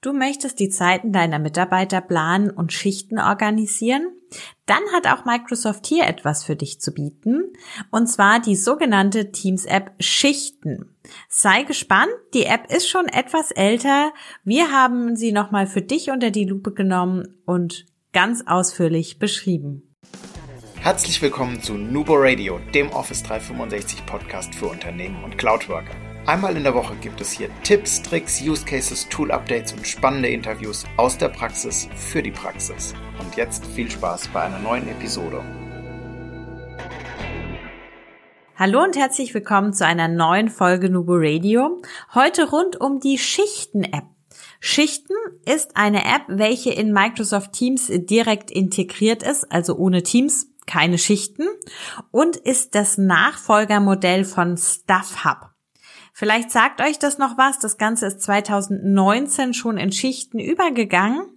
Du möchtest die Zeiten deiner Mitarbeiter planen und Schichten organisieren? Dann hat auch Microsoft hier etwas für dich zu bieten, und zwar die sogenannte Teams-App Schichten. Sei gespannt, die App ist schon etwas älter. Wir haben sie nochmal für dich unter die Lupe genommen und ganz ausführlich beschrieben. Herzlich willkommen zu Nubo Radio, dem Office 365 Podcast für Unternehmen und Cloudworker. Einmal in der Woche gibt es hier Tipps, Tricks, Use Cases, Tool Updates und spannende Interviews aus der Praxis für die Praxis. Und jetzt viel Spaß bei einer neuen Episode. Hallo und herzlich willkommen zu einer neuen Folge Nubo Radio. Heute rund um die Schichten-App. Schichten ist eine App, welche in Microsoft Teams direkt integriert ist, also ohne Teams, keine Schichten und ist das Nachfolgermodell von Stuff Hub. Vielleicht sagt euch das noch was. Das Ganze ist 2019 schon in Schichten übergegangen.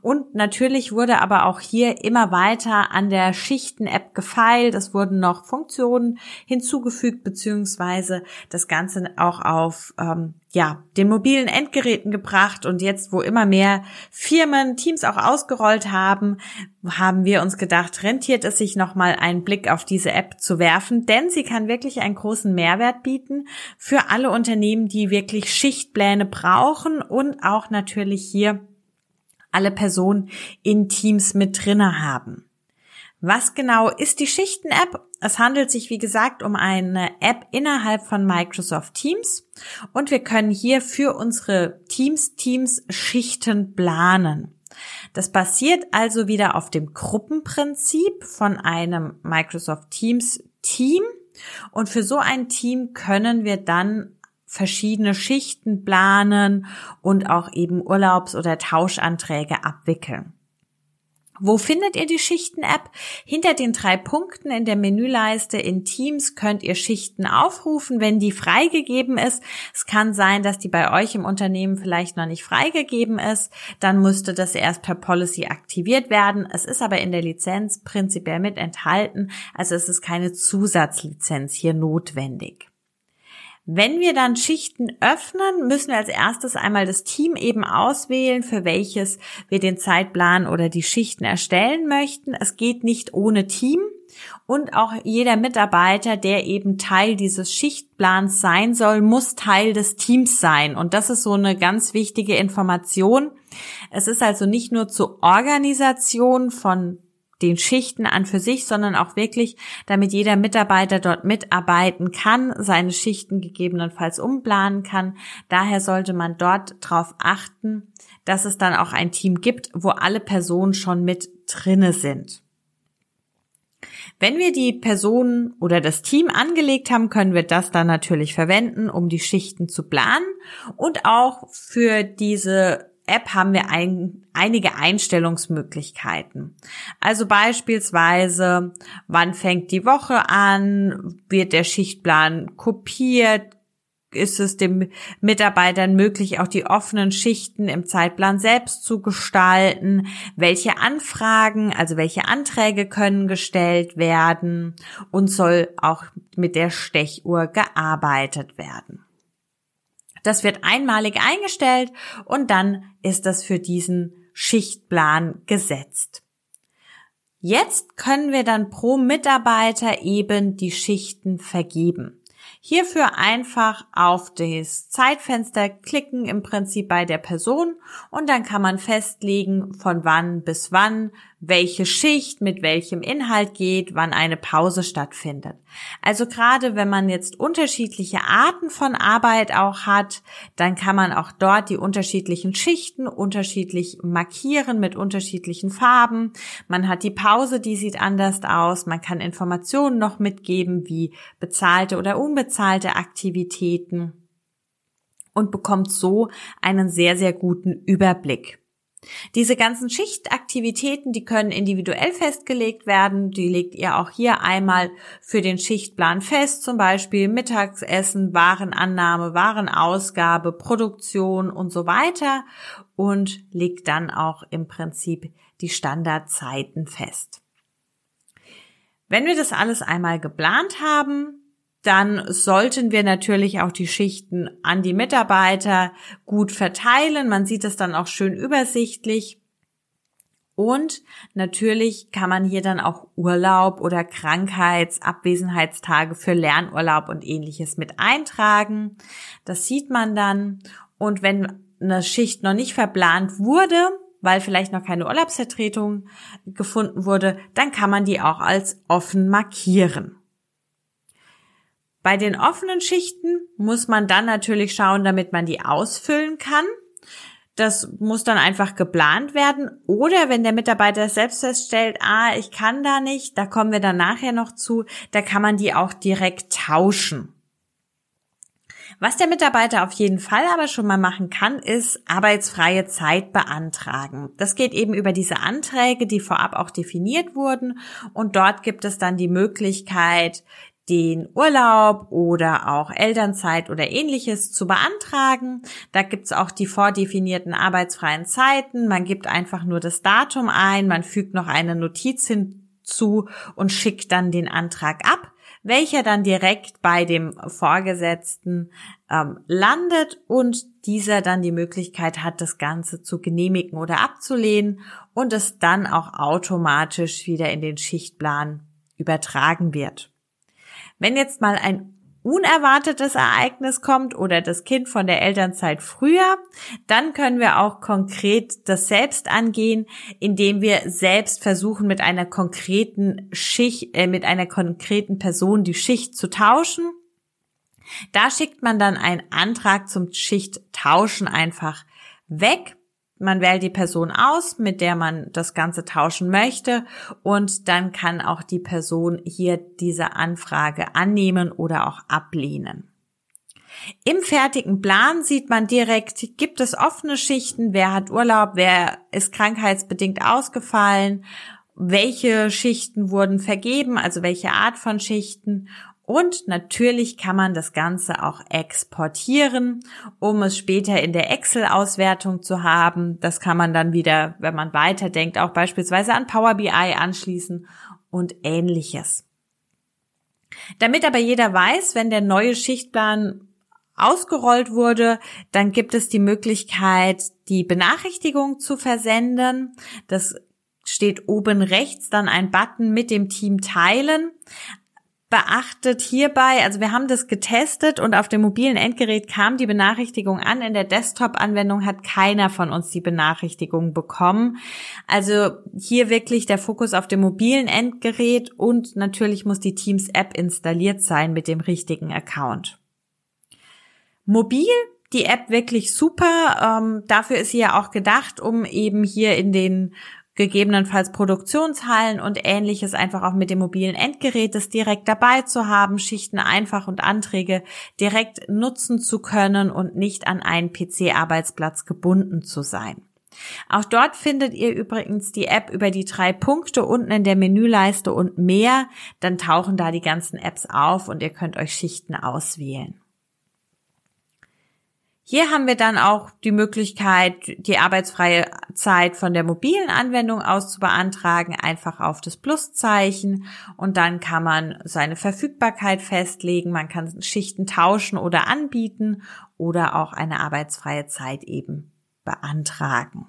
Und natürlich wurde aber auch hier immer weiter an der Schichten-App gefeilt. Es wurden noch Funktionen hinzugefügt, beziehungsweise das Ganze auch auf ähm, ja, den mobilen Endgeräten gebracht und jetzt, wo immer mehr Firmen Teams auch ausgerollt haben, haben wir uns gedacht, rentiert es sich nochmal einen Blick auf diese App zu werfen, denn sie kann wirklich einen großen Mehrwert bieten für alle Unternehmen, die wirklich Schichtpläne brauchen und auch natürlich hier alle Personen in Teams mit drinne haben. Was genau ist die Schichten-App? Es handelt sich, wie gesagt, um eine App innerhalb von Microsoft Teams und wir können hier für unsere Teams Teams Schichten planen. Das basiert also wieder auf dem Gruppenprinzip von einem Microsoft Teams Team und für so ein Team können wir dann verschiedene Schichten planen und auch eben Urlaubs- oder Tauschanträge abwickeln. Wo findet ihr die Schichten-App? Hinter den drei Punkten in der Menüleiste in Teams könnt ihr Schichten aufrufen, wenn die freigegeben ist. Es kann sein, dass die bei euch im Unternehmen vielleicht noch nicht freigegeben ist. Dann müsste das erst per Policy aktiviert werden. Es ist aber in der Lizenz prinzipiell mit enthalten. Also es ist keine Zusatzlizenz hier notwendig. Wenn wir dann Schichten öffnen, müssen wir als erstes einmal das Team eben auswählen, für welches wir den Zeitplan oder die Schichten erstellen möchten. Es geht nicht ohne Team. Und auch jeder Mitarbeiter, der eben Teil dieses Schichtplans sein soll, muss Teil des Teams sein. Und das ist so eine ganz wichtige Information. Es ist also nicht nur zur Organisation von den Schichten an für sich, sondern auch wirklich, damit jeder Mitarbeiter dort mitarbeiten kann, seine Schichten gegebenenfalls umplanen kann. Daher sollte man dort darauf achten, dass es dann auch ein Team gibt, wo alle Personen schon mit drinne sind. Wenn wir die Personen oder das Team angelegt haben, können wir das dann natürlich verwenden, um die Schichten zu planen und auch für diese App haben wir ein, einige Einstellungsmöglichkeiten. Also beispielsweise, wann fängt die Woche an, wird der Schichtplan kopiert, ist es dem Mitarbeitern möglich, auch die offenen Schichten im Zeitplan selbst zu gestalten? Welche Anfragen, also welche Anträge können gestellt werden? Und soll auch mit der Stechuhr gearbeitet werden? Das wird einmalig eingestellt und dann ist das für diesen Schichtplan gesetzt. Jetzt können wir dann pro Mitarbeiter eben die Schichten vergeben. Hierfür einfach auf das Zeitfenster klicken, im Prinzip bei der Person und dann kann man festlegen, von wann bis wann welche Schicht mit welchem Inhalt geht, wann eine Pause stattfindet. Also gerade wenn man jetzt unterschiedliche Arten von Arbeit auch hat, dann kann man auch dort die unterschiedlichen Schichten unterschiedlich markieren mit unterschiedlichen Farben. Man hat die Pause, die sieht anders aus. Man kann Informationen noch mitgeben, wie bezahlte oder unbezahlte Aktivitäten und bekommt so einen sehr, sehr guten Überblick. Diese ganzen Schichtaktivitäten, die können individuell festgelegt werden. Die legt ihr auch hier einmal für den Schichtplan fest, zum Beispiel Mittagsessen, Warenannahme, Warenausgabe, Produktion und so weiter und legt dann auch im Prinzip die Standardzeiten fest. Wenn wir das alles einmal geplant haben, dann sollten wir natürlich auch die Schichten an die Mitarbeiter gut verteilen. Man sieht es dann auch schön übersichtlich. Und natürlich kann man hier dann auch Urlaub oder Krankheits-, Abwesenheitstage für Lernurlaub und ähnliches mit eintragen. Das sieht man dann. Und wenn eine Schicht noch nicht verplant wurde, weil vielleicht noch keine Urlaubsvertretung gefunden wurde, dann kann man die auch als offen markieren. Bei den offenen Schichten muss man dann natürlich schauen, damit man die ausfüllen kann. Das muss dann einfach geplant werden. Oder wenn der Mitarbeiter selbst feststellt, ah, ich kann da nicht, da kommen wir dann nachher noch zu, da kann man die auch direkt tauschen. Was der Mitarbeiter auf jeden Fall aber schon mal machen kann, ist arbeitsfreie Zeit beantragen. Das geht eben über diese Anträge, die vorab auch definiert wurden. Und dort gibt es dann die Möglichkeit, den Urlaub oder auch Elternzeit oder ähnliches zu beantragen. Da gibt's auch die vordefinierten arbeitsfreien Zeiten. Man gibt einfach nur das Datum ein, man fügt noch eine Notiz hinzu und schickt dann den Antrag ab, welcher dann direkt bei dem Vorgesetzten ähm, landet und dieser dann die Möglichkeit hat, das Ganze zu genehmigen oder abzulehnen und es dann auch automatisch wieder in den Schichtplan übertragen wird. Wenn jetzt mal ein unerwartetes Ereignis kommt oder das Kind von der Elternzeit früher, dann können wir auch konkret das selbst angehen, indem wir selbst versuchen, mit einer konkreten Schicht, äh, mit einer konkreten Person die Schicht zu tauschen. Da schickt man dann einen Antrag zum Schichttauschen einfach weg man wählt die Person aus, mit der man das Ganze tauschen möchte und dann kann auch die Person hier diese Anfrage annehmen oder auch ablehnen. Im fertigen Plan sieht man direkt, gibt es offene Schichten, wer hat Urlaub, wer ist krankheitsbedingt ausgefallen, welche Schichten wurden vergeben, also welche Art von Schichten und natürlich kann man das Ganze auch exportieren, um es später in der Excel-Auswertung zu haben. Das kann man dann wieder, wenn man weiterdenkt, auch beispielsweise an Power BI anschließen und ähnliches. Damit aber jeder weiß, wenn der neue Schichtplan ausgerollt wurde, dann gibt es die Möglichkeit, die Benachrichtigung zu versenden. Das steht oben rechts dann ein Button mit dem Team teilen beachtet hierbei, also wir haben das getestet und auf dem mobilen Endgerät kam die Benachrichtigung an. In der Desktop-Anwendung hat keiner von uns die Benachrichtigung bekommen. Also hier wirklich der Fokus auf dem mobilen Endgerät und natürlich muss die Teams-App installiert sein mit dem richtigen Account. Mobil die App wirklich super. Ähm, dafür ist sie ja auch gedacht, um eben hier in den gegebenenfalls Produktionshallen und ähnliches einfach auch mit dem mobilen Endgerät das direkt dabei zu haben, Schichten einfach und Anträge direkt nutzen zu können und nicht an einen PC-Arbeitsplatz gebunden zu sein. Auch dort findet ihr übrigens die App über die drei Punkte unten in der Menüleiste und mehr. Dann tauchen da die ganzen Apps auf und ihr könnt euch Schichten auswählen. Hier haben wir dann auch die Möglichkeit, die arbeitsfreie Zeit von der mobilen Anwendung aus zu beantragen, einfach auf das Pluszeichen und dann kann man seine Verfügbarkeit festlegen, man kann Schichten tauschen oder anbieten oder auch eine arbeitsfreie Zeit eben beantragen.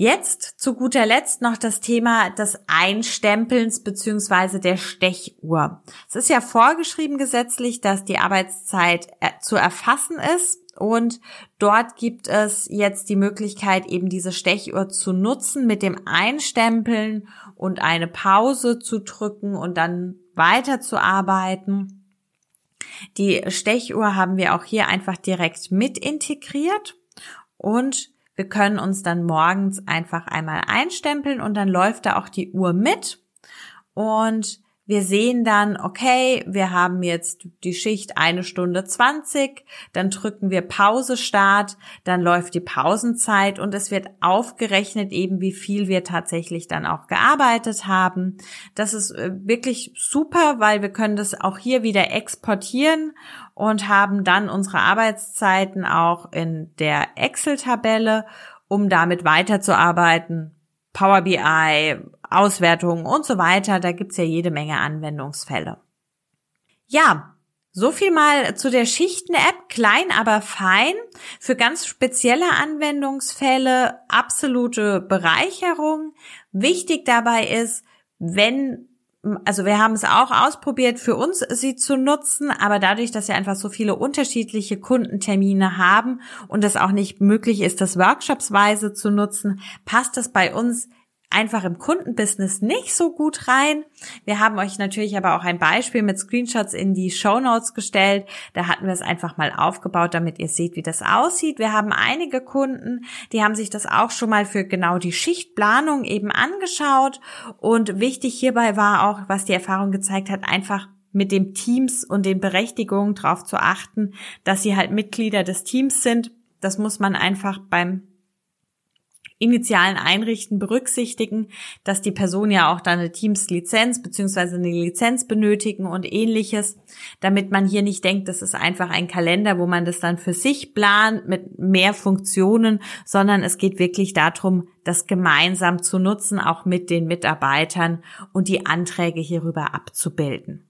Jetzt zu guter Letzt noch das Thema des Einstempelns beziehungsweise der Stechuhr. Es ist ja vorgeschrieben gesetzlich, dass die Arbeitszeit äh, zu erfassen ist und dort gibt es jetzt die Möglichkeit, eben diese Stechuhr zu nutzen mit dem Einstempeln und eine Pause zu drücken und dann weiterzuarbeiten. Die Stechuhr haben wir auch hier einfach direkt mit integriert und wir können uns dann morgens einfach einmal einstempeln und dann läuft da auch die Uhr mit. Und wir sehen dann, okay, wir haben jetzt die Schicht eine Stunde zwanzig, dann drücken wir Pause Start, dann läuft die Pausenzeit und es wird aufgerechnet eben, wie viel wir tatsächlich dann auch gearbeitet haben. Das ist äh, wirklich super, weil wir können das auch hier wieder exportieren und haben dann unsere Arbeitszeiten auch in der Excel-Tabelle, um damit weiterzuarbeiten. Power BI, Auswertungen und so weiter. Da gibt's ja jede Menge Anwendungsfälle. Ja, so viel mal zu der Schichten-App, klein aber fein, für ganz spezielle Anwendungsfälle absolute Bereicherung. Wichtig dabei ist, wenn also wir haben es auch ausprobiert, für uns sie zu nutzen, aber dadurch, dass wir einfach so viele unterschiedliche Kundentermine haben und es auch nicht möglich ist, das workshopsweise zu nutzen, passt es bei uns einfach im Kundenbusiness nicht so gut rein. Wir haben euch natürlich aber auch ein Beispiel mit Screenshots in die Show Notes gestellt. Da hatten wir es einfach mal aufgebaut, damit ihr seht, wie das aussieht. Wir haben einige Kunden, die haben sich das auch schon mal für genau die Schichtplanung eben angeschaut. Und wichtig hierbei war auch, was die Erfahrung gezeigt hat, einfach mit dem Teams und den Berechtigungen darauf zu achten, dass sie halt Mitglieder des Teams sind. Das muss man einfach beim initialen Einrichten berücksichtigen, dass die Person ja auch dann eine Teams-Lizenz beziehungsweise eine Lizenz benötigen und ähnliches, damit man hier nicht denkt, das ist einfach ein Kalender, wo man das dann für sich plant mit mehr Funktionen, sondern es geht wirklich darum, das gemeinsam zu nutzen, auch mit den Mitarbeitern und die Anträge hierüber abzubilden.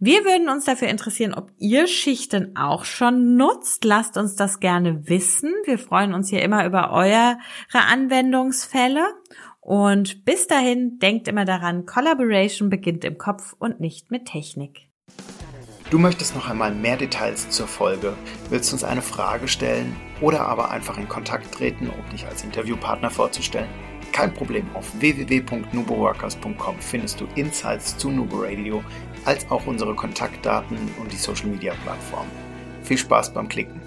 Wir würden uns dafür interessieren, ob ihr Schichten auch schon nutzt. Lasst uns das gerne wissen. Wir freuen uns hier immer über eure Anwendungsfälle. Und bis dahin, denkt immer daran, Collaboration beginnt im Kopf und nicht mit Technik. Du möchtest noch einmal mehr Details zur Folge, willst uns eine Frage stellen oder aber einfach in Kontakt treten, um dich als Interviewpartner vorzustellen? Kein Problem, auf www.nuboworkers.com findest du Insights zu Nubo Radio, als auch unsere Kontaktdaten und die Social Media Plattform. Viel Spaß beim Klicken!